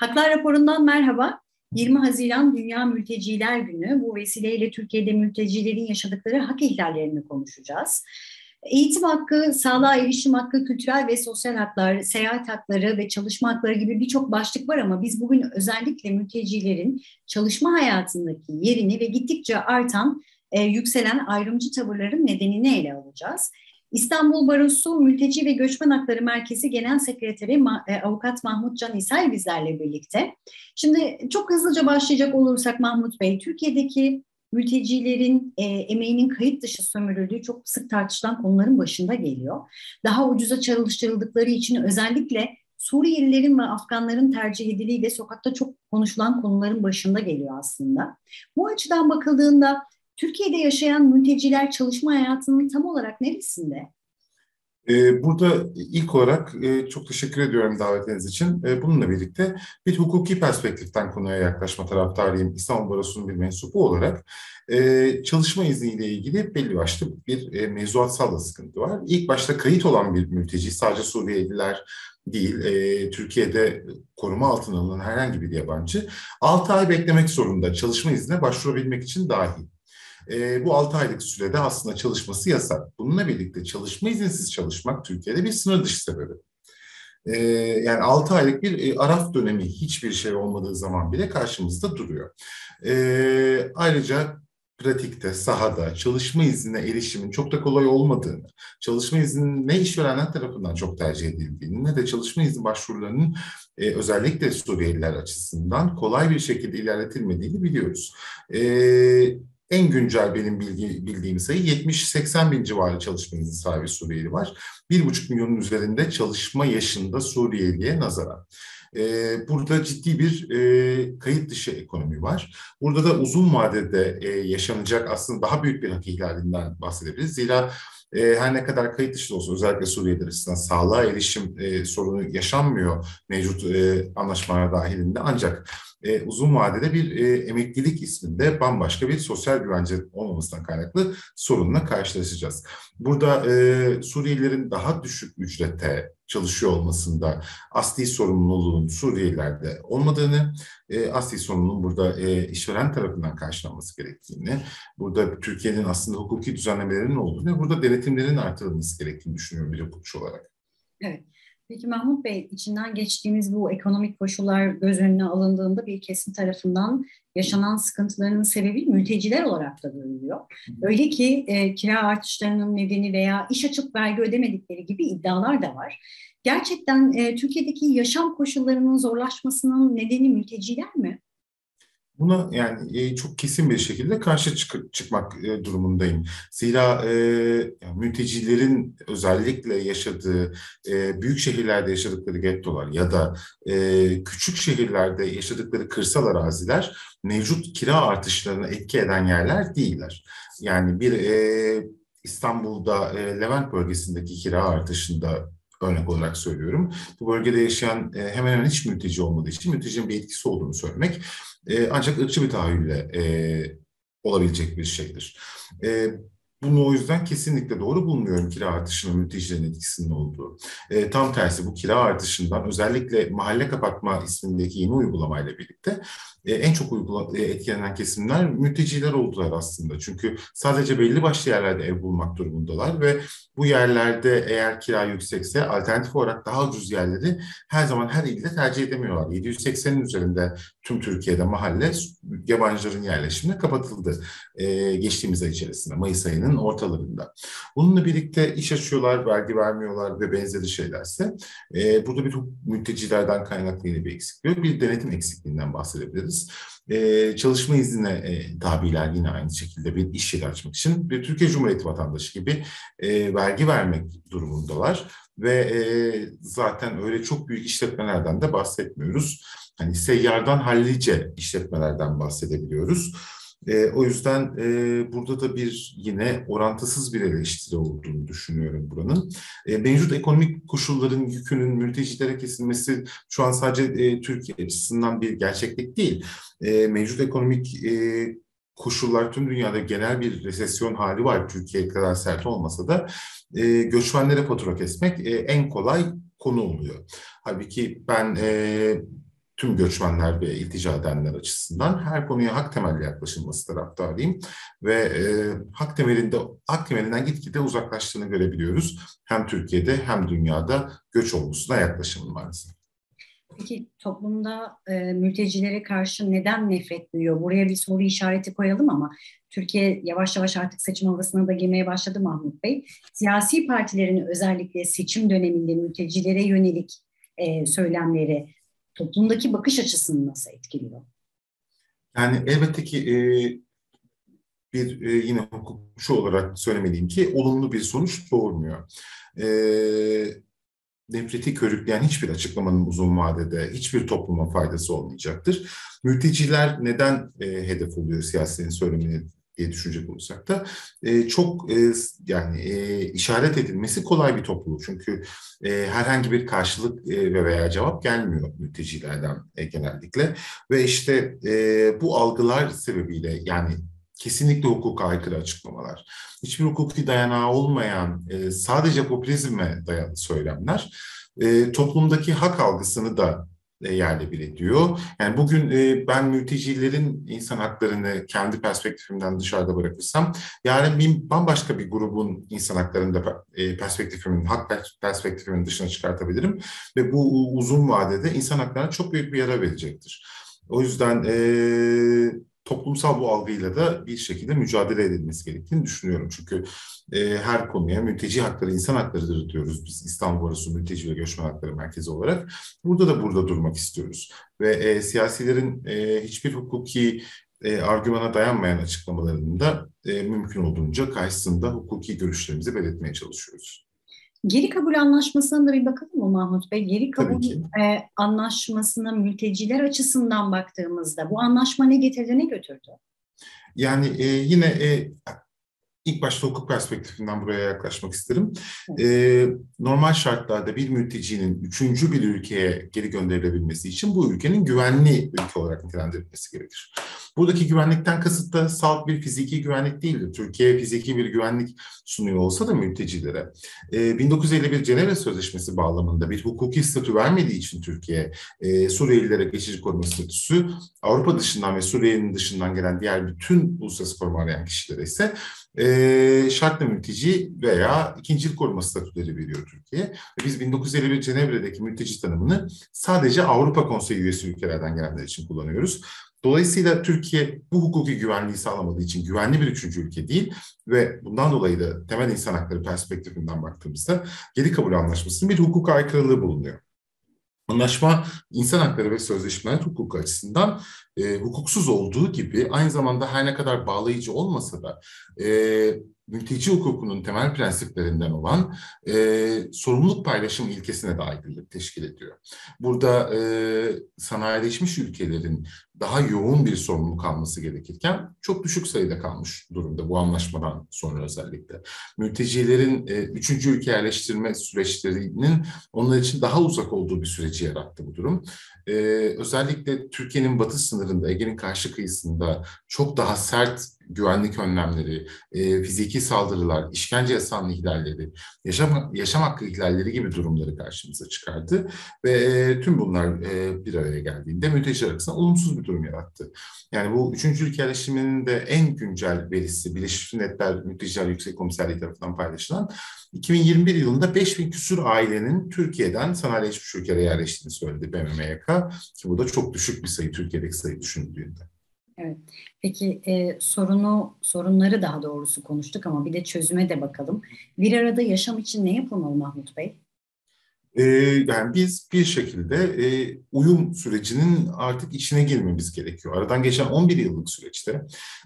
Haklar raporundan merhaba. 20 Haziran Dünya Mülteciler Günü. Bu vesileyle Türkiye'de mültecilerin yaşadıkları hak ihlallerini konuşacağız. Eğitim hakkı, sağlığa erişim hakkı, kültürel ve sosyal haklar, seyahat hakları ve çalışma hakları gibi birçok başlık var ama biz bugün özellikle mültecilerin çalışma hayatındaki yerini ve gittikçe artan, e, yükselen ayrımcı tavırların nedenini ele alacağız. İstanbul Barosu Mülteci ve Göçmen Hakları Merkezi Genel Sekreteri e, Avukat Mahmut Can İsay bizlerle birlikte. Şimdi çok hızlıca başlayacak olursak Mahmut Bey, Türkiye'deki mültecilerin e, emeğinin kayıt dışı sömürüldüğü çok sık tartışılan konuların başında geliyor. Daha ucuza çalıştırıldıkları için özellikle Suriyelilerin ve Afganların tercih ediliği de sokakta çok konuşulan konuların başında geliyor aslında. Bu açıdan bakıldığında Türkiye'de yaşayan mülteciler çalışma hayatının tam olarak neresinde? Ee, burada ilk olarak e, çok teşekkür ediyorum davetiniz için. E, bununla birlikte bir hukuki perspektiften konuya yaklaşma taraftarıyım İstanbul Barosu'nun bir mensubu olarak. E, çalışma izniyle ilgili belli başlı bir mevzuatsal da sıkıntı var. İlk başta kayıt olan bir mülteci, sadece Suriyeliler değil, Türkiye'de koruma altına alınan herhangi bir yabancı 6 ay beklemek zorunda çalışma iznine başvurabilmek için dahil bu 6 aylık sürede aslında çalışması yasak. Bununla birlikte çalışma izinsiz çalışmak Türkiye'de bir sınır dışı sebebi. Yani 6 aylık bir araf dönemi hiçbir şey olmadığı zaman bile karşımızda duruyor. Ayrıca pratikte, sahada çalışma iznine erişimin çok da kolay olmadığını, çalışma izninin ne işverenler tarafından çok tercih edildiğini ne de çalışma izni başvurularının e, özellikle Suriyeliler açısından kolay bir şekilde ilerletilmediğini biliyoruz. E, en güncel benim bilgi, bildiğim sayı 70-80 bin civarı çalışma izni sahibi Suriyeli var. 1,5 milyonun üzerinde çalışma yaşında Suriyeliye nazaran. Ee, burada ciddi bir e, kayıt dışı ekonomi var. Burada da uzun vadede e, yaşanacak aslında daha büyük bir hak ihlalinden bahsedebiliriz. Zira e, her ne kadar kayıt dışı olsa özellikle Suriye'de açısından sağlığa erişim e, sorunu yaşanmıyor mevcut e, anlaşmalar dahilinde ancak e, uzun vadede bir e, emeklilik isminde bambaşka bir sosyal güvence olmamasından kaynaklı sorunla karşılaşacağız. Burada e, Suriyelilerin daha düşük ücrete çalışıyor olmasında asli sorumluluğun Suriyelilerde olmadığını, e, asli sorumluluğun burada e, işveren tarafından karşılanması gerektiğini, burada Türkiye'nin aslında hukuki düzenlemelerinin olduğunu ve burada denetimlerin artırılması gerektiğini düşünüyorum bir hukukçu olarak. Evet. Peki Mahmut Bey, içinden geçtiğimiz bu ekonomik koşullar göz önüne alındığında bir kesim tarafından yaşanan sıkıntıların sebebi mülteciler olarak da görülüyor. Öyle ki e, kira artışlarının nedeni veya iş açıp vergi ödemedikleri gibi iddialar da var. Gerçekten e, Türkiye'deki yaşam koşullarının zorlaşmasının nedeni mülteciler mi? Buna yani e, çok kesin bir şekilde karşı çık çıkmak e, durumundayım. Zira e, yani mültecilerin özellikle yaşadığı e, büyük şehirlerde yaşadıkları gettolar ya da e, küçük şehirlerde yaşadıkları kırsal araziler mevcut kira artışlarına etki eden yerler değiller. Yani bir e, İstanbul'da e, Levent bölgesindeki kira artışında örnek olarak söylüyorum. Bu bölgede yaşayan e, hemen hemen hiç mülteci olmadığı için mültecinin bir etkisi olduğunu söylemek e, ancak ırkçı bir tahayyülle e, olabilecek bir şeydir. E, bunu o yüzden kesinlikle doğru bulmuyorum kira artışının mültecilerin etkisinin olduğu. E, tam tersi bu kira artışından özellikle mahalle kapatma ismindeki yeni uygulamayla birlikte e, en çok uygula, e, etkilenen kesimler mülteciler oldular aslında. Çünkü sadece belli başlı yerlerde ev bulmak durumundalar ve bu yerlerde eğer kira yüksekse alternatif olarak daha ucuz yerleri her zaman her ilde tercih edemiyorlar. 780'in üzerinde tüm Türkiye'de mahalle yabancıların yerleşimine kapatıldı e, geçtiğimiz ay içerisinde Mayıs ayının ortalarında. Bununla birlikte iş açıyorlar, vergi vermiyorlar ve benzeri şeylerse e, burada bir mültecilerden kaynaklı yine bir eksikliği, bir denetim eksikliğinden bahsedebiliriz. Ee, çalışma iznine e, tabiler yine aynı şekilde bir iş yeri açmak için bir Türkiye Cumhuriyeti vatandaşı gibi e, vergi vermek durumundalar ve e, zaten öyle çok büyük işletmelerden de bahsetmiyoruz. Hani seyyardan hallice işletmelerden bahsedebiliyoruz. E, o yüzden e, burada da bir yine orantısız bir eleştiri olduğunu düşünüyorum buranın. E, mevcut ekonomik koşulların yükünün mültecilere kesilmesi şu an sadece e, Türkiye açısından bir gerçeklik değil. E, mevcut ekonomik e, koşullar tüm dünyada genel bir resesyon hali var Türkiye kadar sert olmasa da e, göçmenlere fatura kesmek e, en kolay konu oluyor. Halbuki ben e, tüm göçmenler ve iltica edenler açısından her konuya hak temelli yaklaşılması taraftarıyım ve e, hak temelinde hak temelinden gitgide uzaklaştığını görebiliyoruz. Hem Türkiye'de hem dünyada göç olgusuna yaklaşımın maalesef. Peki toplumda e, mültecilere karşı neden nefret duyuyor? Buraya bir soru işareti koyalım ama Türkiye yavaş yavaş artık seçim havasına da girmeye başladı Mahmut Bey. Siyasi partilerin özellikle seçim döneminde mültecilere yönelik e, söylemleri toplumdaki bakış açısını nasıl etkiliyor? Yani elbette ki e, bir e, yine hukukçu olarak söylemeliyim ki olumlu bir sonuç doğurmuyor. E, nefreti körükleyen hiçbir açıklamanın uzun vadede hiçbir topluma faydası olmayacaktır. Mülteciler neden e, hedef oluyor siyasetin söylemini diye düşünecek olursak da e, çok e, yani e, işaret edilmesi kolay bir topluluk. Çünkü e, herhangi bir karşılık e, ve veya cevap gelmiyor mültecilerden e, genellikle. Ve işte e, bu algılar sebebiyle yani kesinlikle hukuka aykırı açıklamalar, hiçbir hukuki dayanağı olmayan e, sadece popülizme dayalı söylemler e, toplumdaki hak algısını da yerle bir ediyor. Yani bugün e, ben mültecilerin insan haklarını kendi perspektifimden dışarıda bırakırsam yarın bir bambaşka bir grubun insan haklarını da e, perspektifimin, hak perspektifimin dışına çıkartabilirim. Ve bu uzun vadede insan haklarına çok büyük bir yara verecektir. O yüzden e, toplumsal bu algıyla da bir şekilde mücadele edilmesi gerektiğini düşünüyorum. Çünkü e, her konuya mülteci hakları, insan haklarıdır diyoruz biz İstanbul Arası Mülteci ve Göçmen Hakları Merkezi olarak. Burada da burada durmak istiyoruz. Ve e, siyasilerin e, hiçbir hukuki e, argümana dayanmayan açıklamalarının da e, mümkün olduğunca karşısında hukuki görüşlerimizi belirtmeye çalışıyoruz. Geri kabul anlaşmasına da bir bakalım mı Mahmut Bey? Geri kabul e, anlaşmasına mülteciler açısından baktığımızda bu anlaşma ne getirdi ne götürdü? Yani e, yine e, ilk başta hukuk perspektifinden buraya yaklaşmak isterim. Ee, normal şartlarda bir mültecinin üçüncü bir ülkeye geri gönderilebilmesi için bu ülkenin güvenli ülke olarak nitelendirilmesi gerekir. Buradaki güvenlikten kasıt da salt bir fiziki güvenlik değildir. Türkiye fiziki bir güvenlik sunuyor olsa da mültecilere. E, 1951 Cenevre Sözleşmesi bağlamında bir hukuki statü vermediği için Türkiye, e, Suriyelilere geçici koruma statüsü, Avrupa dışından ve Suriye'nin dışından gelen diğer bütün uluslararası koruma arayan kişilere ise e, şartlı mülteci veya ikincil koruma statüleri veriyor Türkiye. Biz 1951 Cenevre'deki mülteci tanımını sadece Avrupa Konseyi üyesi ülkelerden gelenler için kullanıyoruz. Dolayısıyla Türkiye bu hukuki güvenliği sağlamadığı için güvenli bir üçüncü ülke değil ve bundan dolayı da temel insan hakları perspektifinden baktığımızda geri kabul anlaşmasının bir hukuk aykırılığı bulunuyor. Anlaşma insan hakları ve sözleşmeler hukuku açısından e, hukuksuz olduğu gibi aynı zamanda her ne kadar bağlayıcı olmasa da e, mülteci hukukunun temel prensiplerinden olan e, sorumluluk paylaşım ilkesine aykırılık teşkil ediyor. Burada e, sanayileşmiş ülkelerin daha yoğun bir sorumluluk alması gerekirken çok düşük sayıda kalmış durumda bu anlaşmadan sonra özellikle. Mültecilerin e, üçüncü ülke yerleştirme süreçlerinin onlar için daha uzak olduğu bir süreci yarattı bu durum. E, özellikle Türkiye'nin batı sınırında, Ege'nin karşı kıyısında çok daha sert güvenlik önlemleri, e, fiziki saldırılar, işkence yasağının ihlalleri, yaşam, yaşam hakkı ihlalleri gibi durumları karşımıza çıkardı. Ve e, tüm bunlar e, bir araya geldiğinde mülteciler arasında olumsuz bir durum yarattı. Yani bu üçüncü ülke yerleşiminin de en güncel verisi Birleşmiş Milletler Mülteciler Yüksek Komiserliği tarafından paylaşılan 2021 yılında 5000 küsur ailenin Türkiye'den sanayileşmiş ülkelere yerleştiğini söyledi BMMYK ki bu da çok düşük bir sayı Türkiye'deki sayı düşünüldüğünde. Evet. Peki e, sorunu, sorunları daha doğrusu konuştuk ama bir de çözüme de bakalım. Bir arada yaşam için ne yapılmalı Mahmut Bey? Ee, yani biz bir şekilde e, uyum sürecinin artık içine girmemiz gerekiyor. Aradan geçen 11 yıllık süreçte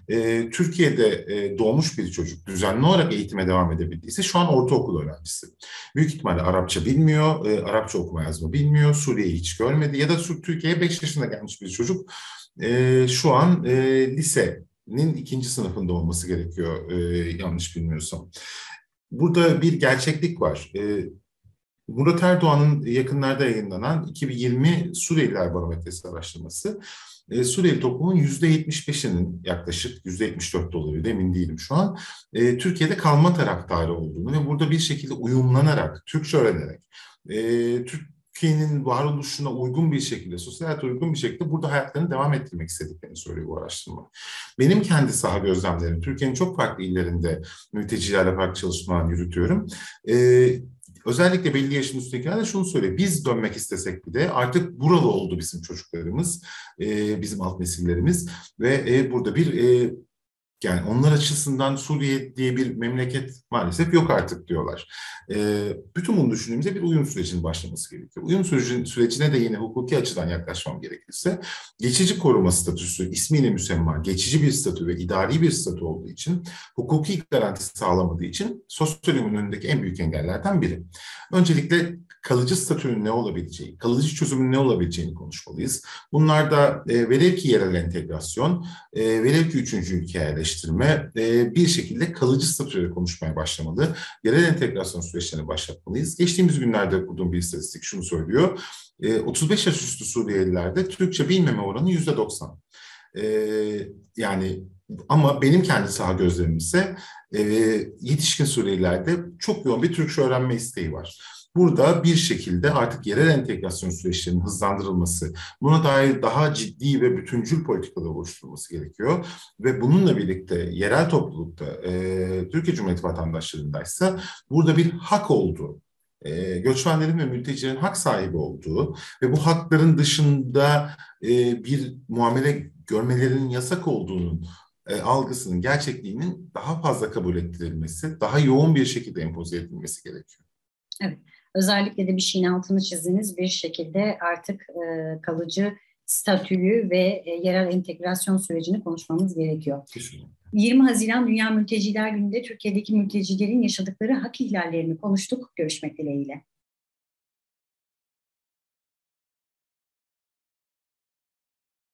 e, Türkiye'de e, doğmuş bir çocuk düzenli olarak eğitime devam edebildiyse şu an ortaokul öğrencisi. Büyük ihtimalle Arapça bilmiyor, e, Arapça okuma yazma bilmiyor, Suriye'yi hiç görmedi ya da Türkiye'ye 5 yaşında gelmiş bir çocuk e, şu an e, lisenin ikinci sınıfında olması gerekiyor e, yanlış bilmiyorsam. Burada bir gerçeklik var. E, Murat Erdoğan'ın yakınlarda yayınlanan 2020 Suriyeliler Barometresi araştırması e, Suriyeli toplumun %75'inin yaklaşık %74 oluyor emin değilim şu an e, Türkiye'de kalma taraftarı olduğunu ve burada bir şekilde uyumlanarak, Türkçe öğrenerek, e, Türk Türkiye'nin varoluşuna uygun bir şekilde, sosyal hayata uygun bir şekilde burada hayatlarını devam ettirmek istediklerini söylüyor bu araştırma. Benim kendi saha gözlemlerim, Türkiye'nin çok farklı illerinde mültecilerle farklı çalışmalar yürütüyorum. Ee, özellikle belli yaşın üstündekiler de şunu söylüyor. Biz dönmek istesek bile artık buralı oldu bizim çocuklarımız, e, bizim alt nesillerimiz ve e, burada bir e, yani onlar açısından Suriye diye bir memleket maalesef yok artık diyorlar. E, bütün bunu düşündüğümüzde bir uyum sürecinin başlaması gerekiyor. Uyum sürecin, sürecine de yine hukuki açıdan yaklaşmam gerekirse geçici koruma statüsü ismiyle müsemma geçici bir statü ve idari bir statü olduğu için hukuki garanti sağlamadığı için sosyal önündeki en büyük engellerden biri. Öncelikle kalıcı statünün ne olabileceği, kalıcı çözümün ne olabileceğini konuşmalıyız. Bunlar da e, velev ki yerel entegrasyon, e, velev ki üçüncü ülke yerleştirme e, bir şekilde kalıcı statüyle konuşmaya başlamalı. Yerel entegrasyon süreçlerini başlatmalıyız. Geçtiğimiz günlerde kurduğum bir istatistik şunu söylüyor. E, 35 yaş üstü Suriyelilerde Türkçe bilmeme oranı yüzde 90. E, yani ama benim kendi saha gözlemim ise e, yetişkin Suriyelilerde çok yoğun bir Türkçe öğrenme isteği var. Burada bir şekilde artık yerel entegrasyon süreçlerinin hızlandırılması, buna dair daha ciddi ve bütüncül politikalar oluşturulması gerekiyor. Ve bununla birlikte yerel toplulukta, e, Türkiye Cumhuriyeti vatandaşlarındaysa burada bir hak olduğu, e, göçmenlerin ve mültecilerin hak sahibi olduğu ve bu hakların dışında e, bir muamele görmelerinin yasak olduğunun e, algısının gerçekliğinin daha fazla kabul ettirilmesi, daha yoğun bir şekilde empoze edilmesi gerekiyor. Evet. Özellikle de bir şeyin altını çizdiğiniz bir şekilde artık e, kalıcı statülü ve e, yerel entegrasyon sürecini konuşmamız gerekiyor. Kesinlikle. 20 Haziran Dünya Mülteciler Günü'nde Türkiye'deki mültecilerin yaşadıkları hak ihlallerini konuştuk. Görüşmek dileğiyle.